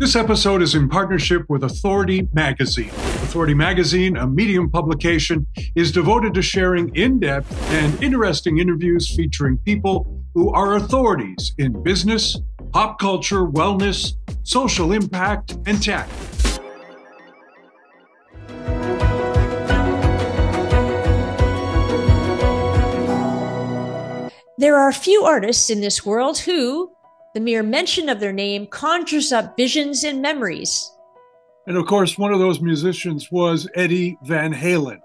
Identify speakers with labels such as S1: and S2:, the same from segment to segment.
S1: This episode is in partnership with Authority Magazine. Authority Magazine, a medium publication, is devoted to sharing in depth and interesting interviews featuring people who are authorities in business, pop culture, wellness, social impact, and tech.
S2: There are few artists in this world who, the mere mention of their name conjures up visions and memories.
S1: And of course, one of those musicians was Eddie Van Halen.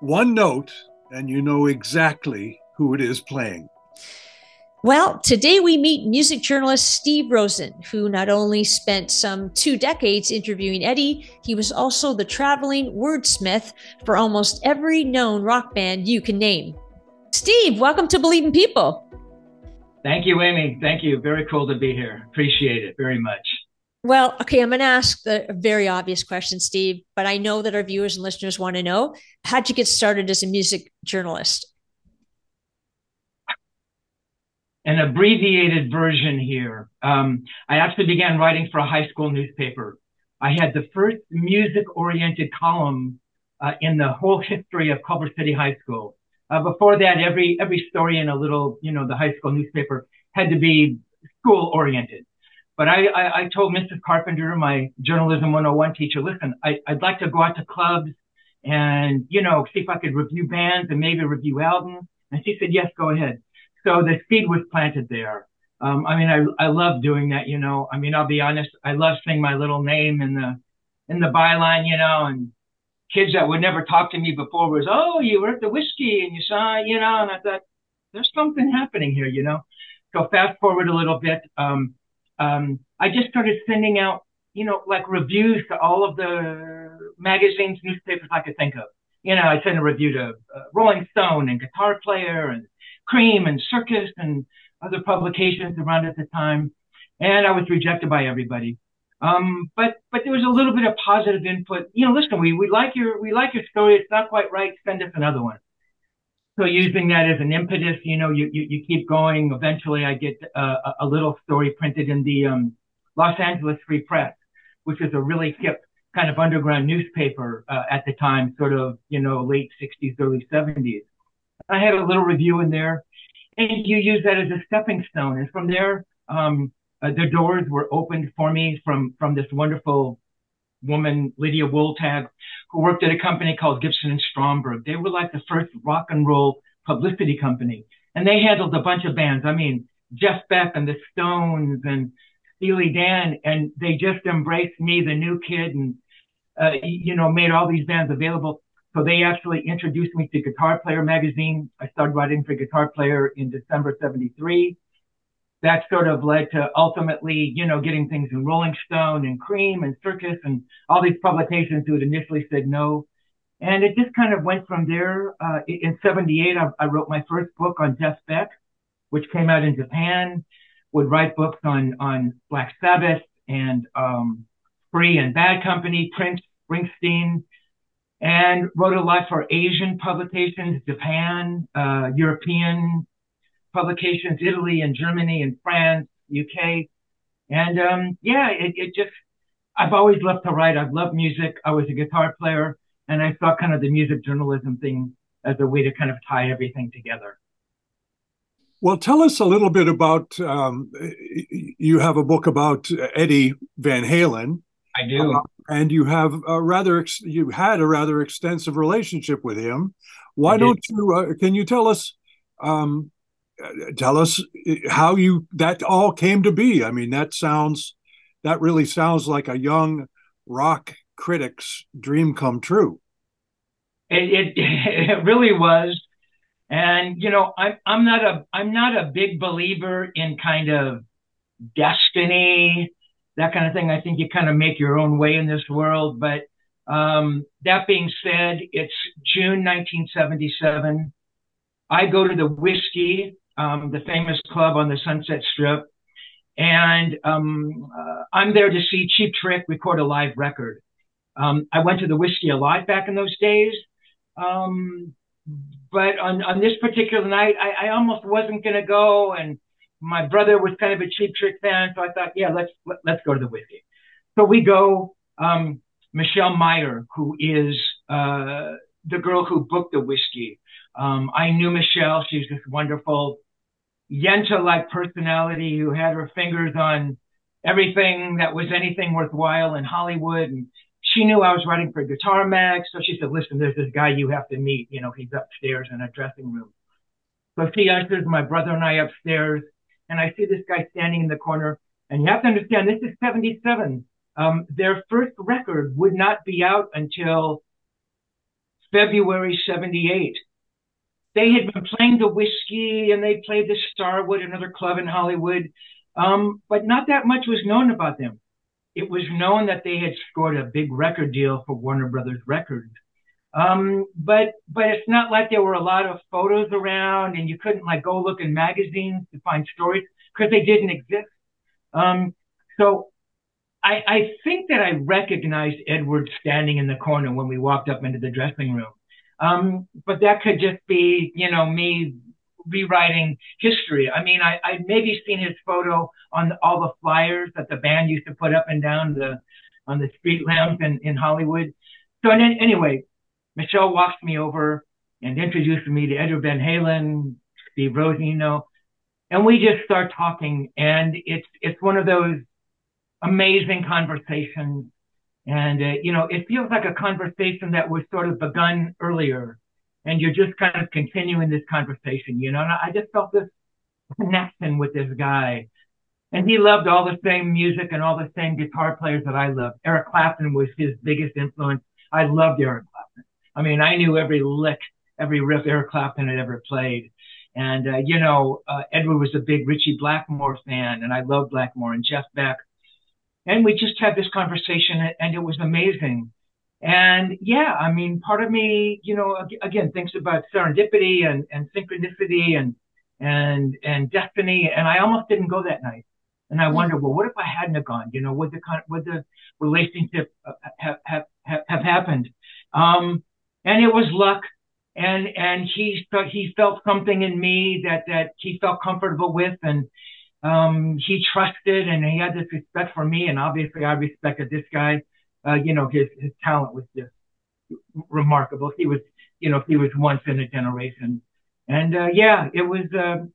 S1: One note, and you know exactly who it is playing.
S2: Well, today we meet music journalist Steve Rosen, who not only spent some two decades interviewing Eddie, he was also the traveling wordsmith for almost every known rock band you can name. Steve, welcome to Believe in People.
S3: Thank you, Amy. Thank you. Very cool to be here. Appreciate it very much.
S2: Well, okay, I'm going to ask the very obvious question, Steve, but I know that our viewers and listeners want to know how'd you get started as a music journalist?
S3: An abbreviated version here. Um, I actually began writing for a high school newspaper. I had the first music oriented column uh, in the whole history of Culver City High School. Uh, before that, every every story in a little, you know, the high school newspaper had to be school oriented. But I, I, I told Mrs. Carpenter, my journalism 101 teacher, listen, I, I'd like to go out to clubs and, you know, see if I could review bands and maybe review albums. And she said, yes, go ahead. So the seed was planted there. Um, I mean, I, I love doing that, you know, I mean, I'll be honest. I love seeing my little name in the, in the byline, you know, and kids that would never talk to me before was, oh, you were at the whiskey and you saw, you know, and I thought, there's something happening here, you know. So fast forward a little bit, um, um, I just started sending out, you know, like reviews to all of the magazines, newspapers I could think of. You know, I sent a review to uh, Rolling Stone and Guitar Player and Cream and Circus and other publications around at the time, and I was rejected by everybody. Um, but but there was a little bit of positive input. You know, listen, we we like your we like your story. It's not quite right. Send us another one. So using that as an impetus, you know, you you, you keep going. Eventually, I get uh, a little story printed in the um, Los Angeles Free Press, which is a really hip kind of underground newspaper uh, at the time, sort of you know late '60s, early '70s. I had a little review in there, and you use that as a stepping stone. And from there, um, uh, the doors were opened for me from from this wonderful woman, Lydia Wooltag, who worked at a company called Gibson and Stromberg. They were like the first rock and roll publicity company, and they handled a bunch of bands. I mean, Jeff Beck and the Stones and Steely Dan, and they just embraced me, the new kid, and uh, you know, made all these bands available. So they actually introduced me to Guitar Player magazine. I started writing for Guitar Player in December 73 that sort of led to ultimately, you know, getting things in Rolling Stone and Cream and Circus and all these publications who had initially said no. And it just kind of went from there. Uh, in 78, I, I, wrote my first book on Jeff Beck, which came out in Japan, would write books on, on Black Sabbath and, um, Free and Bad Company, Prince, Springsteen, and wrote a lot for Asian publications, Japan, uh, European publications, Italy and Germany and France, UK. And um, yeah, it, it just, I've always loved to write. I've loved music. I was a guitar player and I saw kind of the music journalism thing as a way to kind of tie everything together.
S1: Well, tell us a little bit about. Um, you have a book about Eddie Van Halen.
S3: I do, uh,
S1: and you have a rather ex- you had a rather extensive relationship with him. Why don't you? Uh, can you tell us um, tell us how you that all came to be. I mean, that sounds that really sounds like a young rock critic's dream come true.
S3: It, it, it really was, and you know, I'm I'm not a I'm not a big believer in kind of destiny, that kind of thing. I think you kind of make your own way in this world. But um, that being said, it's June 1977. I go to the whiskey um, the famous club on the Sunset Strip. And um, uh, I'm there to see Cheap Trick record a live record. Um, I went to the Whiskey a lot back in those days. Um, but on, on this particular night, I, I almost wasn't going to go. And my brother was kind of a Cheap Trick fan. So I thought, yeah, let's, let, us let us go to the Whiskey. so we go. Um, Michelle Meyer, who is uh, the girl who booked the whiskey. Um, I knew Michelle. She's this wonderful Yenta-like personality who had her fingers on everything that was anything worthwhile in Hollywood. And she knew I was writing for Guitar Mag. So she said, listen, there's this guy you have to meet. You know, he's upstairs in a dressing room. So she ushers my brother and I upstairs. And I see this guy standing in the corner. And you have to understand, this is 77. Um, their first record would not be out until February 78. They had been playing the whiskey and they played the Starwood, another club in Hollywood. Um, but not that much was known about them. It was known that they had scored a big record deal for Warner Brothers Records. Um, but, but it's not like there were a lot of photos around and you couldn't like go look in magazines to find stories because they didn't exist. Um, so I, I think that I recognized Edward standing in the corner when we walked up into the dressing room. Um, but that could just be, you know, me rewriting history. I mean, I, I maybe seen his photo on all the flyers that the band used to put up and down the on the street lamps in, in Hollywood. So anyway, Michelle walks me over and introduced me to Edward Van Halen, Steve Rosen, and we just start talking. And it's it's one of those amazing conversations. And, uh, you know, it feels like a conversation that was sort of begun earlier and you're just kind of continuing this conversation, you know, and I just felt this connection with this guy. And he loved all the same music and all the same guitar players that I loved. Eric Clapton was his biggest influence. I loved Eric Clapton. I mean, I knew every lick, every riff Eric Clapton had ever played. And, uh, you know, uh, Edward was a big Ritchie Blackmore fan and I loved Blackmore and Jeff Beck. And we just had this conversation and it was amazing. And yeah, I mean, part of me, you know, again, thinks about serendipity and, and synchronicity and, and, and destiny. And I almost didn't go that night. And I wonder, well, what if I hadn't have gone? You know, would the would the relationship have have have, have happened? Um, and it was luck, and and he he felt something in me that that he felt comfortable with, and um, he trusted and he had this respect for me, and obviously I respected this guy. Uh, you know, his his talent was just remarkable. He was, you know, he was once in a generation, and uh, yeah, it was. Uh,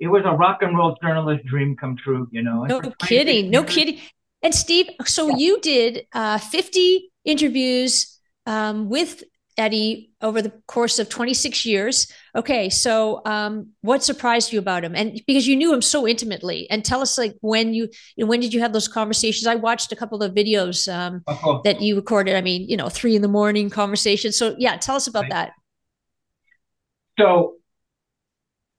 S3: it was a rock and roll journalist dream come true, you know.
S2: No kidding, no kidding. And Steve, so yeah. you did uh, 50 interviews um, with Eddie over the course of 26 years. Okay, so um, what surprised you about him? And because you knew him so intimately, and tell us like when you, you know, when did you have those conversations? I watched a couple of videos um, uh-huh. that you recorded. I mean, you know, three in the morning conversations. So yeah, tell us about right. that.
S3: So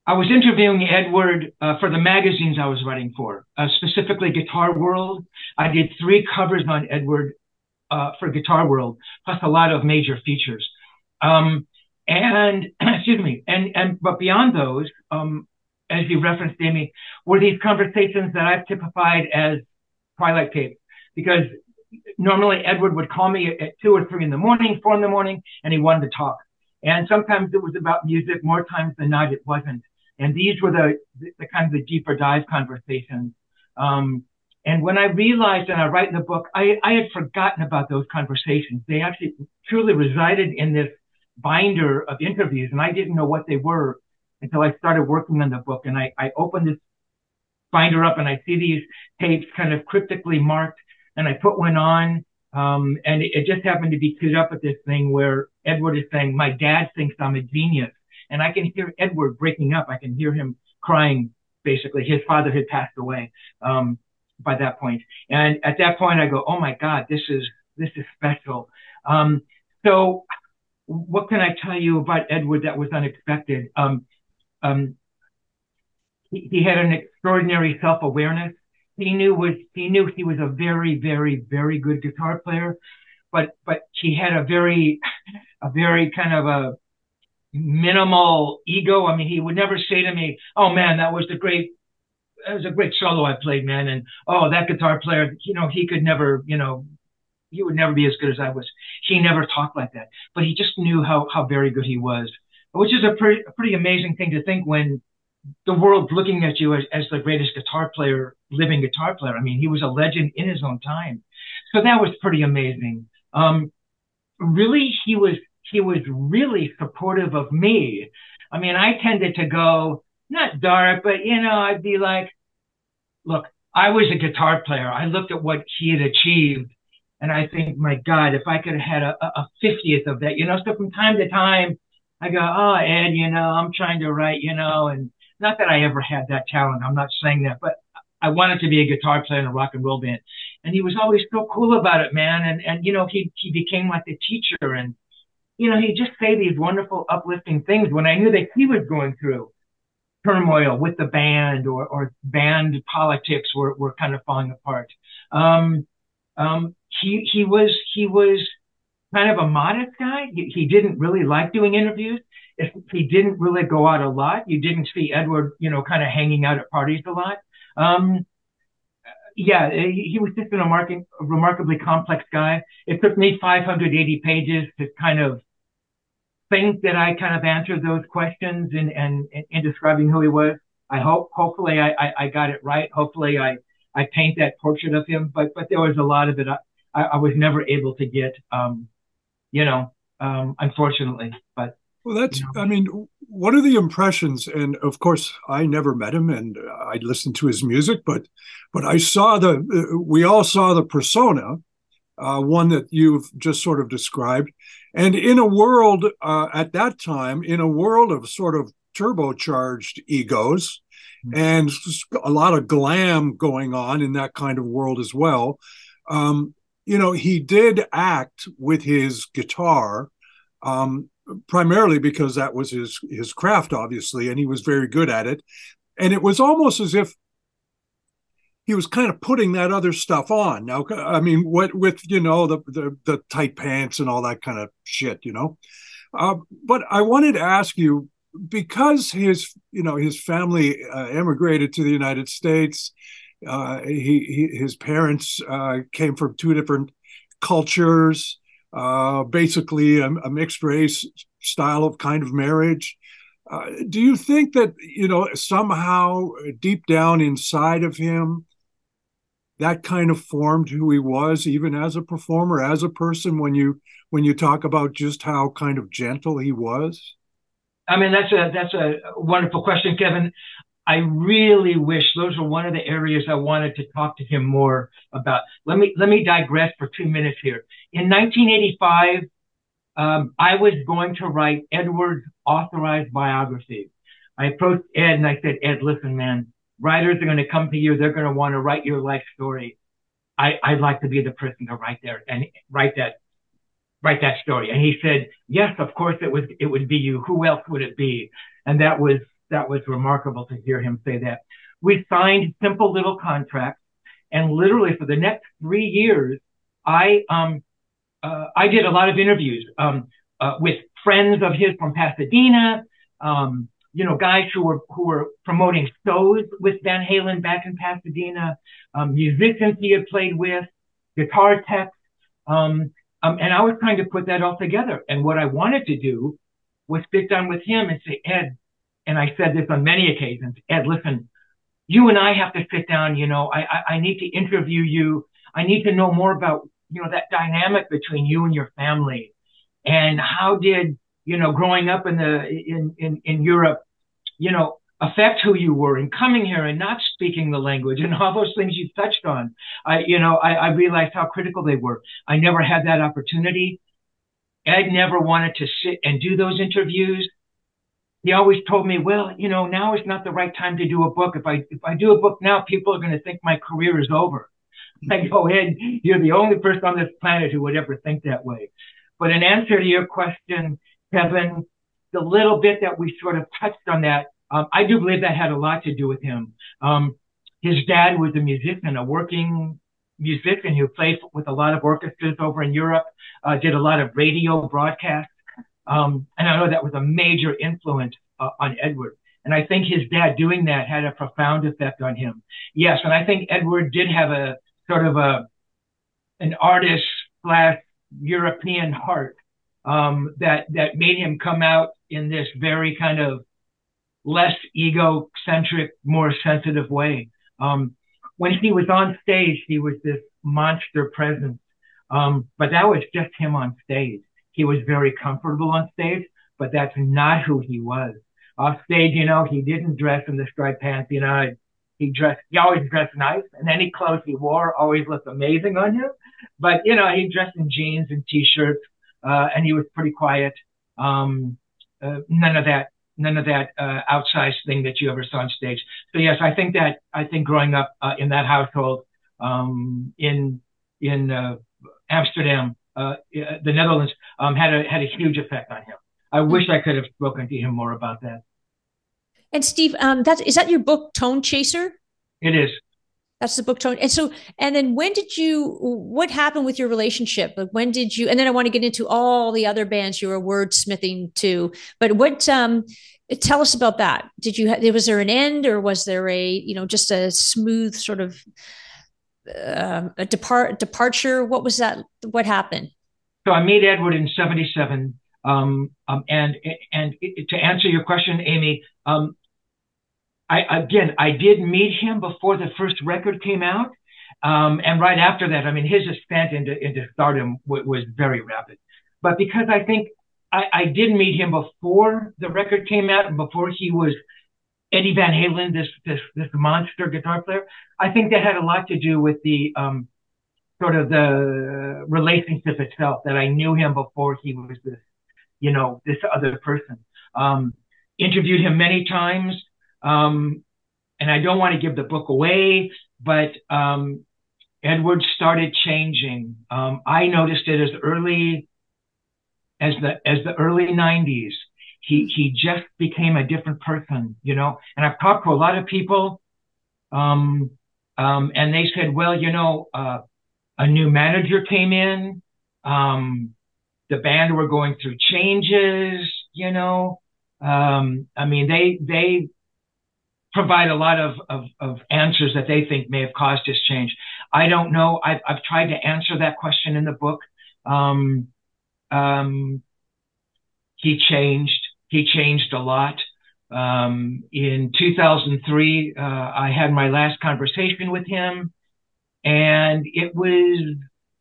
S3: I was interviewing Edward uh, for the magazines I was writing for, uh, specifically Guitar World. I did three covers on Edward uh, for Guitar World, plus a lot of major features. Um, and excuse me, and and but beyond those, um, as you referenced, Amy, were these conversations that I've typified as twilight tape, because normally Edward would call me at two or three in the morning, four in the morning, and he wanted to talk. And sometimes it was about music. More times than not, it wasn't. And these were the, the, the kind of the deeper dive conversations. Um, and when I realized and I write in the book, I, I had forgotten about those conversations. They actually truly resided in this binder of interviews and I didn't know what they were until I started working on the book. And I, I opened this binder up and I see these tapes kind of cryptically marked and I put one on. Um, and it, it just happened to be queued up at this thing where Edward is saying, my dad thinks I'm a genius. And I can hear Edward breaking up. I can hear him crying. Basically, his father had passed away. Um, by that point. And at that point, I go, oh my God, this is, this is special. Um, so what can I tell you about Edward that was unexpected? Um, um, he, he, had an extraordinary self-awareness. He knew was, he knew he was a very, very, very good guitar player, but, but he had a very, a very kind of a minimal ego. I mean, he would never say to me, Oh man, that was the great it was a great solo I played, man. And oh, that guitar player, you know, he could never, you know, he would never be as good as I was. He never talked like that, but he just knew how how very good he was, which is a pretty a pretty amazing thing to think when the world looking at you as, as the greatest guitar player, living guitar player. I mean, he was a legend in his own time. So that was pretty amazing. Um, really, he was, he was really supportive of me. I mean, I tended to go, not dark, but you know, I'd be like, look, I was a guitar player. I looked at what he had achieved and I think, my God, if I could have had a, a 50th of that, you know, so from time to time, I go, oh, Ed, you know, I'm trying to write, you know, and not that I ever had that talent. I'm not saying that, but I wanted to be a guitar player in a rock and roll band. And he was always so cool about it, man. And, and, you know, he, he became like a teacher and, you know, he'd just say these wonderful, uplifting things when I knew that he was going through turmoil with the band or, or band politics were, were kind of falling apart. Um, um, he, he was, he was kind of a modest guy. He, he didn't really like doing interviews. If he didn't really go out a lot, you didn't see Edward, you know, kind of hanging out at parties a lot. Um, yeah, he, was just remark- remarkably complex guy. It took me 580 pages to kind of think that I kind of answered those questions in, and in, in describing who he was. I hope, hopefully I, I, I, got it right. Hopefully I, I paint that portrait of him, but, but there was a lot of it. I, I was never able to get, um, you know, um, unfortunately, but.
S1: Well, that's, you know. I mean, what are the impressions? And of course, I never met him and I listened to his music, but, but I saw the, we all saw the persona, uh, one that you've just sort of described. And in a world uh, at that time, in a world of sort of turbocharged egos mm-hmm. and a lot of glam going on in that kind of world as well, um, you know, he did act with his guitar. Um, primarily because that was his his craft obviously and he was very good at it and it was almost as if he was kind of putting that other stuff on. Now, I mean, what with you know the the, the tight pants and all that kind of shit, you know. Uh, but I wanted to ask you because his you know his family uh, emigrated to the United States. Uh, he, he, his parents uh, came from two different cultures, uh, basically a, a, mixed race style of kind of marriage. Uh, do you think that you know somehow deep down inside of him that kind of formed who he was even as a performer as a person when you when you talk about just how kind of gentle he was?
S3: I mean that's a that's a wonderful question kevin. I really wish those were one of the areas i wanted to talk to him more about. Let me let me digress for two minutes here. In 1985 um, i was going to write edward's authorized biography. I approached ed and i said ed listen man writers are going to come to you. They're going to want to write your life story. I, I'd like to be the person to write there and write that, write that story. And he said, yes, of course it was, it would be you. Who else would it be? And that was, that was remarkable to hear him say that. We signed simple little contracts and literally for the next three years, I, um, uh, I did a lot of interviews, um, uh, with friends of his from Pasadena, um, you know, guys who were who were promoting shows with Van Halen back in Pasadena, um, musicians he had played with, guitar techs, um, um, and I was trying to put that all together. And what I wanted to do was sit down with him and say, Ed, and I said this on many occasions, Ed, listen, you and I have to sit down. You know, I, I, I need to interview you. I need to know more about you know that dynamic between you and your family, and how did you know, growing up in the in in in Europe, you know, affect who you were and coming here and not speaking the language and all those things you touched on. I, you know, I, I realized how critical they were. I never had that opportunity. Ed never wanted to sit and do those interviews. He always told me, well, you know, now is not the right time to do a book. If I, if I do a book now, people are going to think my career is over. I go, Ed, you're the only person on this planet who would ever think that way. But in answer to your question, Kevin, the little bit that we sort of touched on that, um, I do believe that had a lot to do with him. Um, his dad was a musician, a working musician who played with a lot of orchestras over in Europe, uh, did a lot of radio broadcasts. Um, and I know that was a major influence uh, on Edward. And I think his dad doing that had a profound effect on him. Yes. And I think Edward did have a sort of a, an artist slash European heart um, that that made him come out in this very kind of less egocentric, more sensitive way. Um, when he was on stage, he was this monster presence. Um, but that was just him on stage. He was very comfortable on stage, but that's not who he was. Off stage, you know, he didn't dress in the striped pants, you know, he dressed, he always dressed nice and any clothes he wore always looked amazing on him. But, you know, he dressed in jeans and t-shirts, uh, and he was pretty quiet. Um, uh, none of that, none of that, uh, outsized thing that you ever saw on stage. So yes, I think that, I think growing up, uh, in that household, um, in, in, uh, Amsterdam, uh, the Netherlands, um, had a, had a huge effect on him. I wish I could have spoken to him more about that.
S2: And Steve, um, that is is that your book, Tone Chaser?
S3: It is.
S2: That's the book tone. And so, and then when did you, what happened with your relationship? Like when did you, and then I want to get into all the other bands you were wordsmithing to, but what, um, tell us about that. Did you, was there an end or was there a, you know, just a smooth sort of, uh, a depart departure? What was that? What happened?
S3: So I made Edward in 77. Um, um, and, and to answer your question, Amy, um, I again, I did meet him before the first record came out, um, and right after that, I mean, his ascent into into stardom w- was very rapid. But because I think I, I did meet him before the record came out and before he was Eddie Van Halen, this this this monster guitar player, I think that had a lot to do with the um, sort of the relationship itself. That I knew him before he was this, you know, this other person. Um, interviewed him many times. Um, and I don't want to give the book away, but um, Edward started changing. Um, I noticed it as early as the as the early '90s. He he just became a different person, you know. And I've talked to a lot of people, um, um, and they said, well, you know, uh, a new manager came in. Um, the band were going through changes, you know. Um, I mean, they they provide a lot of, of, of, answers that they think may have caused his change. I don't know. I've, I've tried to answer that question in the book. Um, um, he changed. He changed a lot. Um, in 2003, uh, I had my last conversation with him, and it was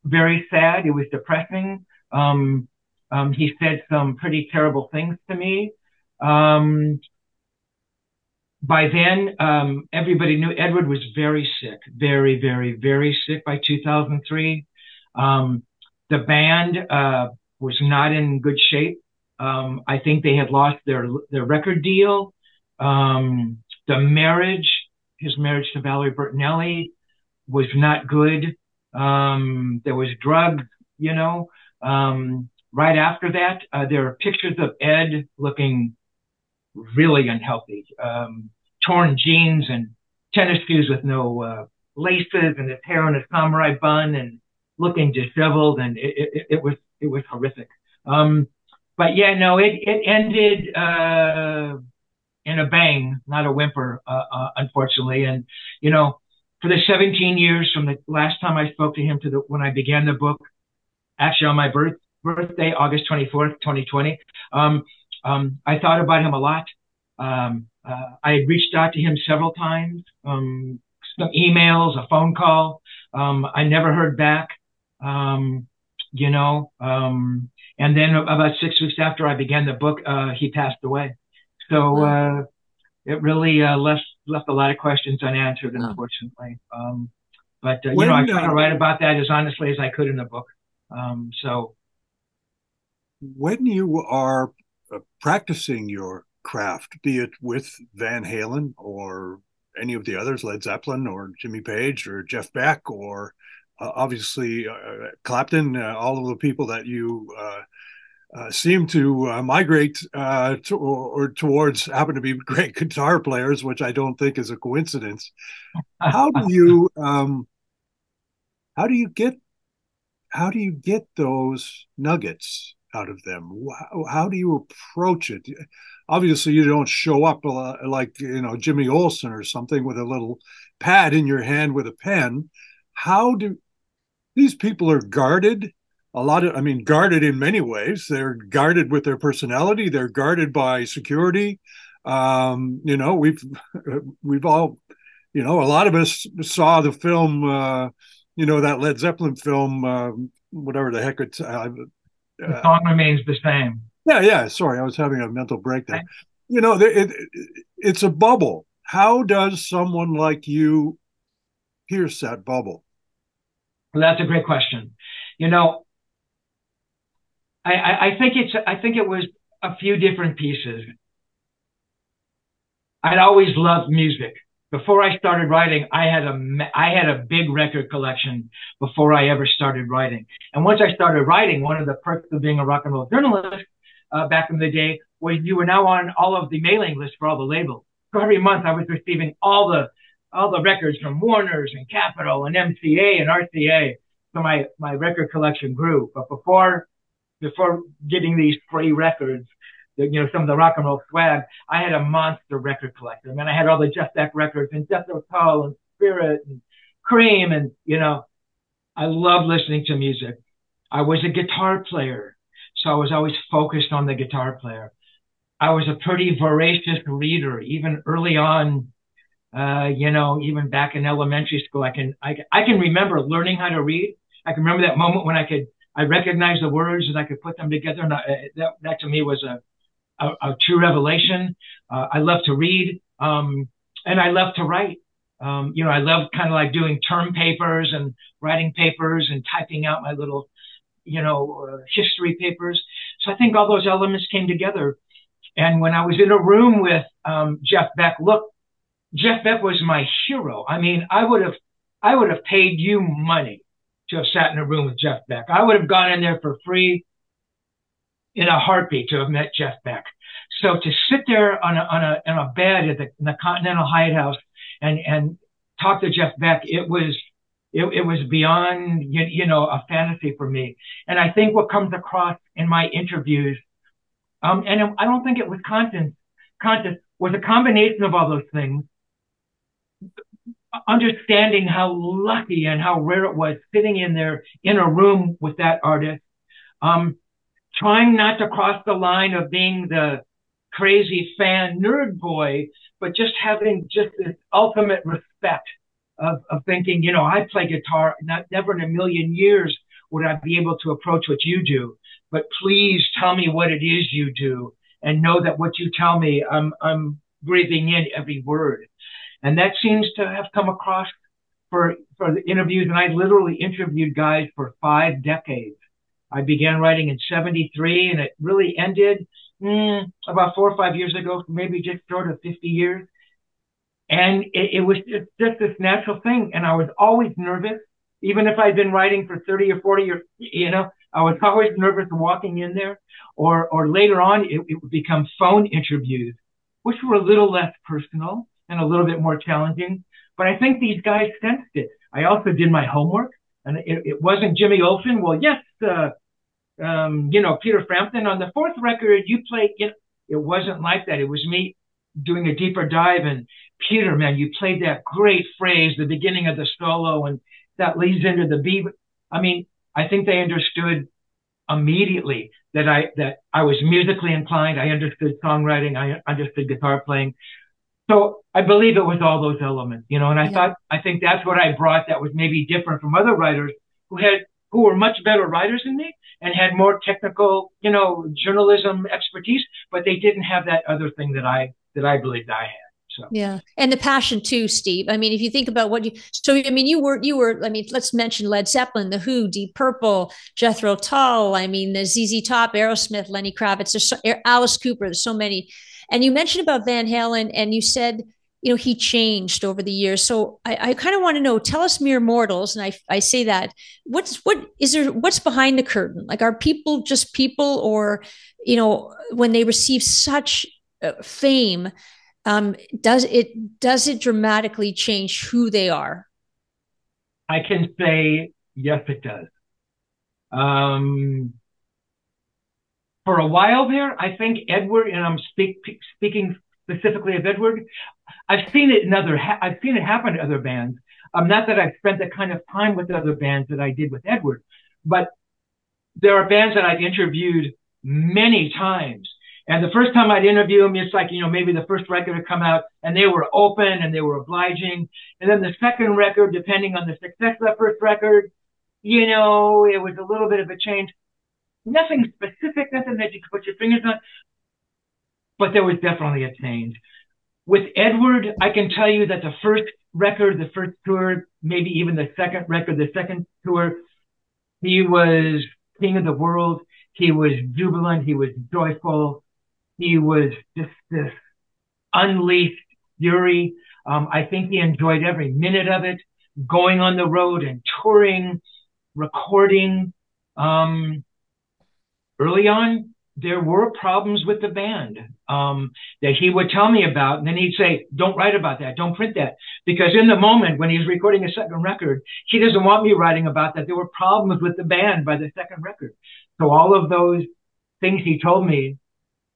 S3: very sad. It was depressing. Um, um, he said some pretty terrible things to me. By then, um, everybody knew Edward was very sick, very, very, very sick by 2003. Um, the band uh, was not in good shape. Um, I think they had lost their their record deal. Um, the marriage, his marriage to Valerie Bertinelli, was not good. Um, there was drugs, you know. Um, right after that, uh, there are pictures of Ed looking really unhealthy. Um, torn jeans and tennis shoes with no uh, laces and his hair in a samurai bun and looking disheveled and it, it, it was it was horrific. Um, but yeah, no, it it ended uh, in a bang, not a whimper, uh, uh, unfortunately. And you know, for the 17 years from the last time I spoke to him to the when I began the book, actually on my birth birthday, August 24th, 2020, um, um, I thought about him a lot. Um, uh, I had reached out to him several times, um, some emails, a phone call. Um, I never heard back, um, you know. Um, and then about six weeks after I began the book, uh, he passed away. So uh, it really uh, left left a lot of questions unanswered, unfortunately. Um, but uh, you know, I try to write about that as honestly as I could in the book. so
S1: when you are practicing your craft, be it with Van Halen or any of the others, Led Zeppelin or Jimmy Page or Jeff Beck or uh, obviously uh, Clapton, uh, all of the people that you uh, uh, seem to uh, migrate to, or, or, towards happen to be great guitar players, which I don't think is a coincidence. How do you um, how do you get how do you get those nuggets out of them? How, how do you approach it? obviously you don't show up like you know Jimmy Olsen or something with a little pad in your hand with a pen. How do these people are guarded? A lot of, I mean, guarded in many ways. They're guarded with their personality. They're guarded by security. Um, you know, we've we've all, you know, a lot of us saw the film, uh, you know, that Led Zeppelin film, uh, whatever the heck it's. Uh, Uh,
S3: the song remains the same.
S1: Yeah, yeah. Sorry, I was having a mental breakdown. You know, it, it, it's a bubble. How does someone like you pierce that bubble?
S3: Well, that's a great question. You know, I, I, I think it's I think it was a few different pieces. I'd always loved music. Before I started writing, I had a I had a big record collection before I ever started writing. And once I started writing, one of the perks of being a rock and roll journalist uh, back in the day was you were now on all of the mailing lists for all the labels. So every month I was receiving all the all the records from Warner's and Capitol and MCA and RCA. So my my record collection grew. But before before getting these free records, you know, some of the rock and roll swag, I had a monster record collector. I mean, I had all the Jeff Beck records and Jethro Tull and Spirit and Cream and, you know, I love listening to music. I was a guitar player, so I was always focused on the guitar player. I was a pretty voracious reader, even early on. Uh, you know, even back in elementary school, I can I, I can remember learning how to read. I can remember that moment when I could I recognized the words and I could put them together, and I, that that to me was a a, a true revelation. Uh, I love to read, um, and I love to write. Um, you know, I love kind of like doing term papers and writing papers and typing out my little, you know, uh, history papers. So I think all those elements came together. And when I was in a room with um, Jeff Beck, look, Jeff Beck was my hero. I mean, I would have, I would have paid you money to have sat in a room with Jeff Beck. I would have gone in there for free in a heartbeat to have met Jeff Beck. So to sit there on a, on a, on a bed at the, in the Continental Hyatt House and, and talk to Jeff Beck, it was, it, it was beyond, you, you know, a fantasy for me. And I think what comes across in my interviews, um, and I don't think it was conscious, conscious, was a combination of all those things. Understanding how lucky and how rare it was sitting in there in a room with that artist. Um, trying not to cross the line of being the crazy fan nerd boy, but just having just this ultimate respect of, of thinking, you know, I play guitar, not never in a million years would I be able to approach what you do, but please tell me what it is you do and know that what you tell me, I'm, I'm breathing in every word. And that seems to have come across for, for the interviews. And I literally interviewed guys for five decades I began writing in 73 and it really ended mm, about four or five years ago, maybe just short of 50 years. And it, it was just, just this natural thing. And I was always nervous, even if I'd been writing for 30 or 40 or, you know, I was always nervous walking in there or, or later on it, it would become phone interviews, which were a little less personal and a little bit more challenging. But I think these guys sensed it. I also did my homework and it, it wasn't Jimmy Olsen. Well, yes, uh, um, you know, Peter Frampton on the fourth record, you played, you know, it wasn't like that. It was me doing a deeper dive and Peter, man, you played that great phrase, the beginning of the solo and that leads into the beat. I mean, I think they understood immediately that I, that I was musically inclined. I understood songwriting. I understood guitar playing. So I believe it was all those elements, you know, and I yeah. thought, I think that's what I brought that was maybe different from other writers who had, who were much better writers than me and had more technical, you know, journalism expertise, but they didn't have that other thing that I, that I believed I had. So.
S2: Yeah, and the passion too, Steve. I mean, if you think about what you, so I mean, you were, you were. I mean, let's mention Led Zeppelin, The Who, Deep Purple, Jethro Tull. I mean, the ZZ Top, Aerosmith, Lenny Kravitz. There's so, Alice Cooper. There's so many and you mentioned about Van Halen, and you said, you know, he changed over the years. So I, I kind of want to know. Tell us, mere mortals, and I, I say that. What's what is there? What's behind the curtain? Like, are people just people, or you know, when they receive such uh, fame, um, does it does it dramatically change who they are?
S3: I can say yes, it does. Um, for a while there, I think Edward, and I'm speak, speaking specifically of Edward, I've seen it in other, ha- I've seen it happen to other bands. Um, not that I've spent the kind of time with other bands that I did with Edward, but there are bands that I've interviewed many times And the first time I'd interview them, it's like, you know, maybe the first record had come out and they were open and they were obliging. And then the second record, depending on the success of that first record, you know, it was a little bit of a change. Nothing specific, nothing that you could put your fingers on, but there was definitely a change. With Edward, I can tell you that the first record, the first tour, maybe even the second record, the second tour, he was king of the world. He was jubilant. He was joyful. He was just this unleashed fury. Um, I think he enjoyed every minute of it, going on the road and touring, recording. Um, early on, there were problems with the band um, that he would tell me about, and then he'd say, "Don't write about that. Don't print that," because in the moment when he's recording a second record, he doesn't want me writing about that. There were problems with the band by the second record, so all of those things he told me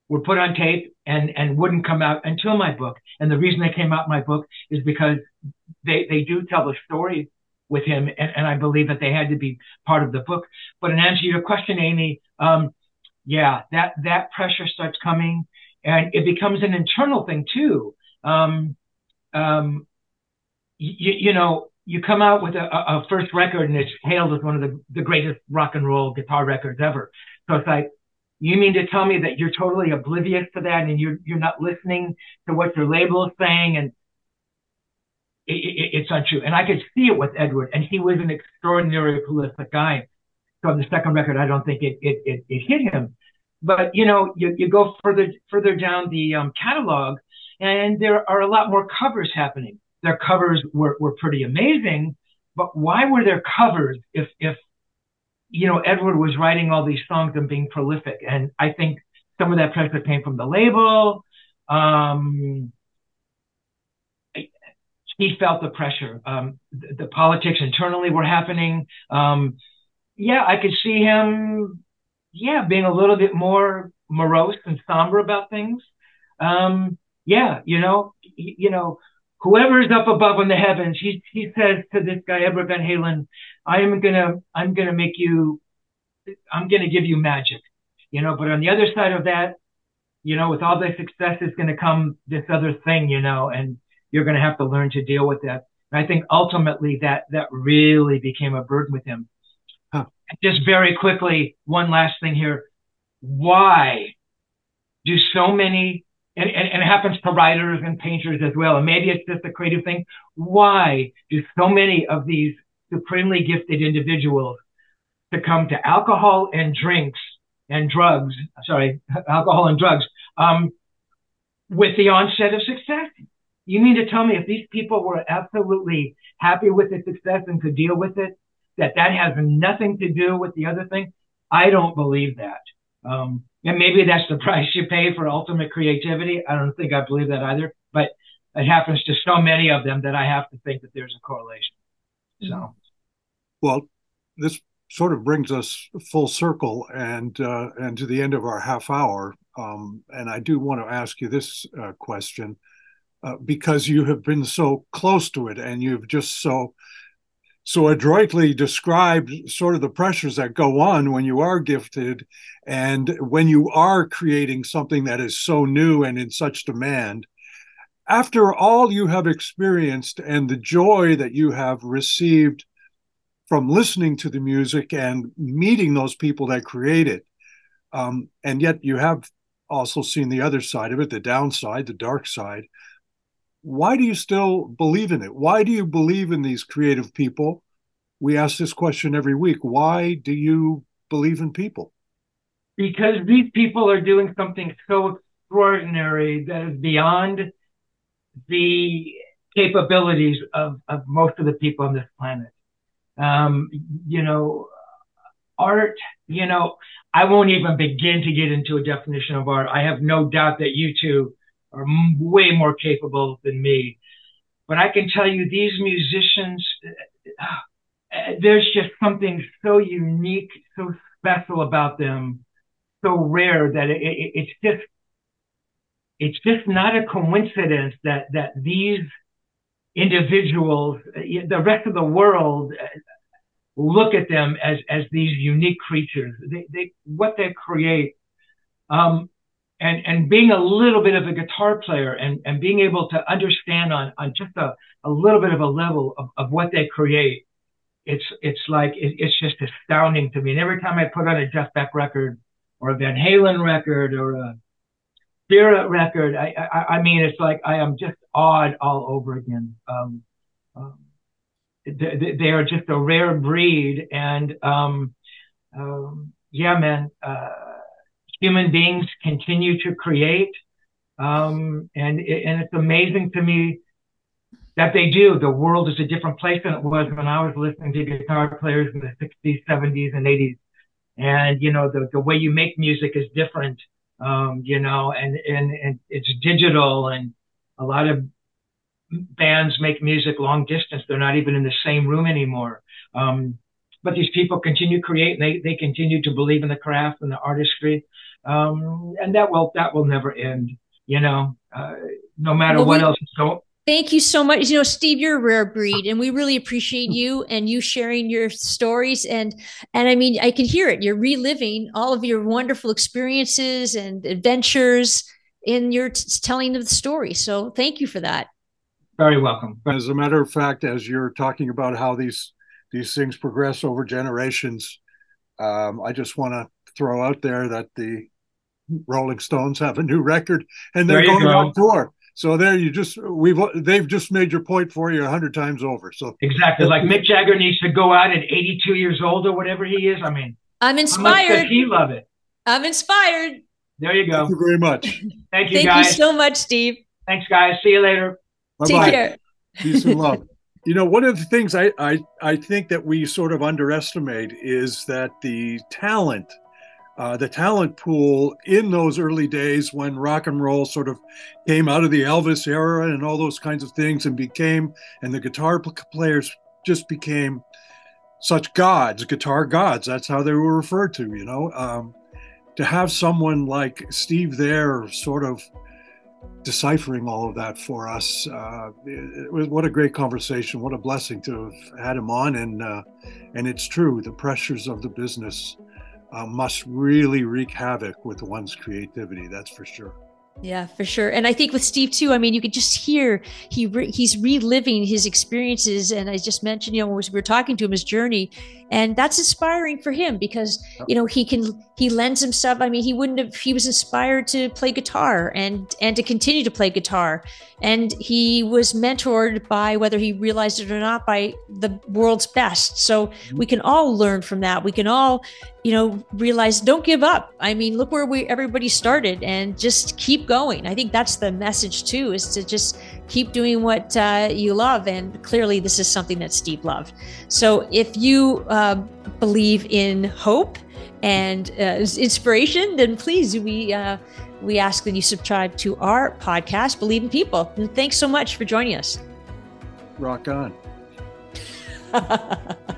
S3: were put on tape and and wouldn't come out until my book. And the reason they came out in my book is because they they do tell the story with him, and, and I believe that they had to be part of the book. But in answer to your question, Amy. Um, yeah, that that pressure starts coming, and it becomes an internal thing too. Um, um, you, you know, you come out with a, a, first record and it's hailed as one of the, the greatest rock and roll guitar records ever. So it's like, you mean to tell me that you're totally oblivious to that and you're you're not listening to what your label is saying and it, it, it's untrue. And I could see it with Edward, and he was an extraordinary prolific guy on the second record, I don't think it it it, it hit him. But you know, you, you go further further down the um, catalog, and there are a lot more covers happening. Their covers were, were pretty amazing, but why were there covers if if you know Edward was writing all these songs and being prolific? And I think some of that pressure came from the label. Um, he felt the pressure. Um, the, the, politics internally were happening. Um, yeah, I could see him, yeah, being a little bit more morose and somber about things. Um, yeah, you know, you know, whoever is up above in the heavens, he he says to this guy Edward Van Halen, I am gonna I'm gonna make you, I'm gonna give you magic, you know. But on the other side of that, you know, with all the success is gonna come this other thing, you know, and you're gonna have to learn to deal with that. And I think ultimately that that really became a burden with him just very quickly, one last thing here. Why do so many, and, and, and, it happens to writers and painters as well, and maybe it's just a creative thing. Why do so many of these supremely gifted individuals succumb to alcohol and drinks and drugs, sorry, alcohol and drugs, um, with the onset of success? You mean to tell me if these people were absolutely happy with the success and could deal with it, that that has nothing to do with the other thing. I don't believe that. Um, and maybe that's the price you pay for ultimate creativity. I don't think I believe that either, but it happens to so many of them that I have to think that there's a correlation. So,
S1: well, this sort of brings us full circle and uh, and to the end of our half hour. Um, and I do want to ask you this uh, question uh, because you have been so close to it and you've just so so adroitly described sort of the pressures that go on when you are gifted and when you are creating something that is so new and in such demand. After all you have experienced and the joy that you have received from listening to the music and meeting those people that create it um, and yet you have also seen the other side of it the downside the dark side why do you still believe in it? Why do you believe in these creative people? We ask this question every week. Why do you believe in people?
S3: Because these people are doing something so extraordinary that is beyond the capabilities of, of most of the people on this planet. Um, you know, art, you know, I won't even begin to get into a definition of art. I have no doubt that you two are way more capable than me. But I can tell you, these musicians, uh, there's just something so unique, so special about them, so rare that it, it, it's just, it's just not a coincidence that that these individuals, the rest of the world, uh, look at them as as these unique creatures. They, they what they create. Um, and and being a little bit of a guitar player and and being able to understand on on just a, a little bit of a level of, of what they create it's it's like it, it's just astounding to me. And every time i put on a jeff beck record or a van halen record or a spirit record i i, I mean it's like i am just awed all over again. Um, um they, they, are just a rare breed and um, um yeah man uh, human beings continue to create. Um, and, and it's amazing to me that they do. The world is a different place than it was when I was listening to guitar players in the 60s, 70s, and 80s. And, you know, the, the way you make music is different, um, you know, and, and, and it's digital and a lot of bands make music long distance. They're not even in the same room anymore. Um, but these people continue and they, they continue to believe in the craft and the artistry um, and that will that will never end. You know, uh, no matter well, what we, else is going.
S2: Thank you so much. You know, Steve, you're a rare breed, and we really appreciate you and you sharing your stories. and And I mean, I can hear it. You're reliving all of your wonderful experiences and adventures in your t- telling of the story. So, thank you for that.
S3: Very welcome.
S1: As a matter of fact, as you're talking about how these these things progress over generations, um, I just want to throw out there that the Rolling Stones have a new record, and they're going go. on tour. So there, you just we've they've just made your point for you a hundred times over. So
S3: exactly, like Mick Jagger needs to go out at 82 years old or whatever he is. I mean,
S2: I'm inspired.
S3: he love it.
S2: I'm inspired.
S3: There you go.
S1: Thank you very much.
S3: Thank you,
S2: Thank
S3: guys.
S2: you so much, Steve.
S3: Thanks, guys. See you later.
S2: Bye-bye. Take care.
S1: Peace and love. you know, one of the things I, I I think that we sort of underestimate is that the talent uh, the talent pool in those early days when rock and roll sort of came out of the Elvis era and all those kinds of things and became, and the guitar players just became such gods, guitar gods. That's how they were referred to, you know. Um, to have someone like Steve there sort of deciphering all of that for us. Uh, it, was, what a great conversation! What a blessing to have had him on, and uh, and it's true. The pressures of the business uh, must really wreak havoc with one's creativity. That's for sure.
S2: Yeah, for sure. And I think with Steve too, I mean, you could just hear he re- he's reliving his experiences. And I just mentioned, you know, we were talking to him, his journey, and that's inspiring for him because you know he can he lends himself. I mean, he wouldn't have he was inspired to play guitar and and to continue to play guitar, and he was mentored by whether he realized it or not by the world's best. So mm-hmm. we can all learn from that. We can all you know realize don't give up i mean look where we everybody started and just keep going i think that's the message too is to just keep doing what uh, you love and clearly this is something that steve loved. So if you uh, believe in hope and uh, inspiration then please we uh, we ask that you subscribe to our podcast believe in people. And thanks so much for joining us.
S1: Rock on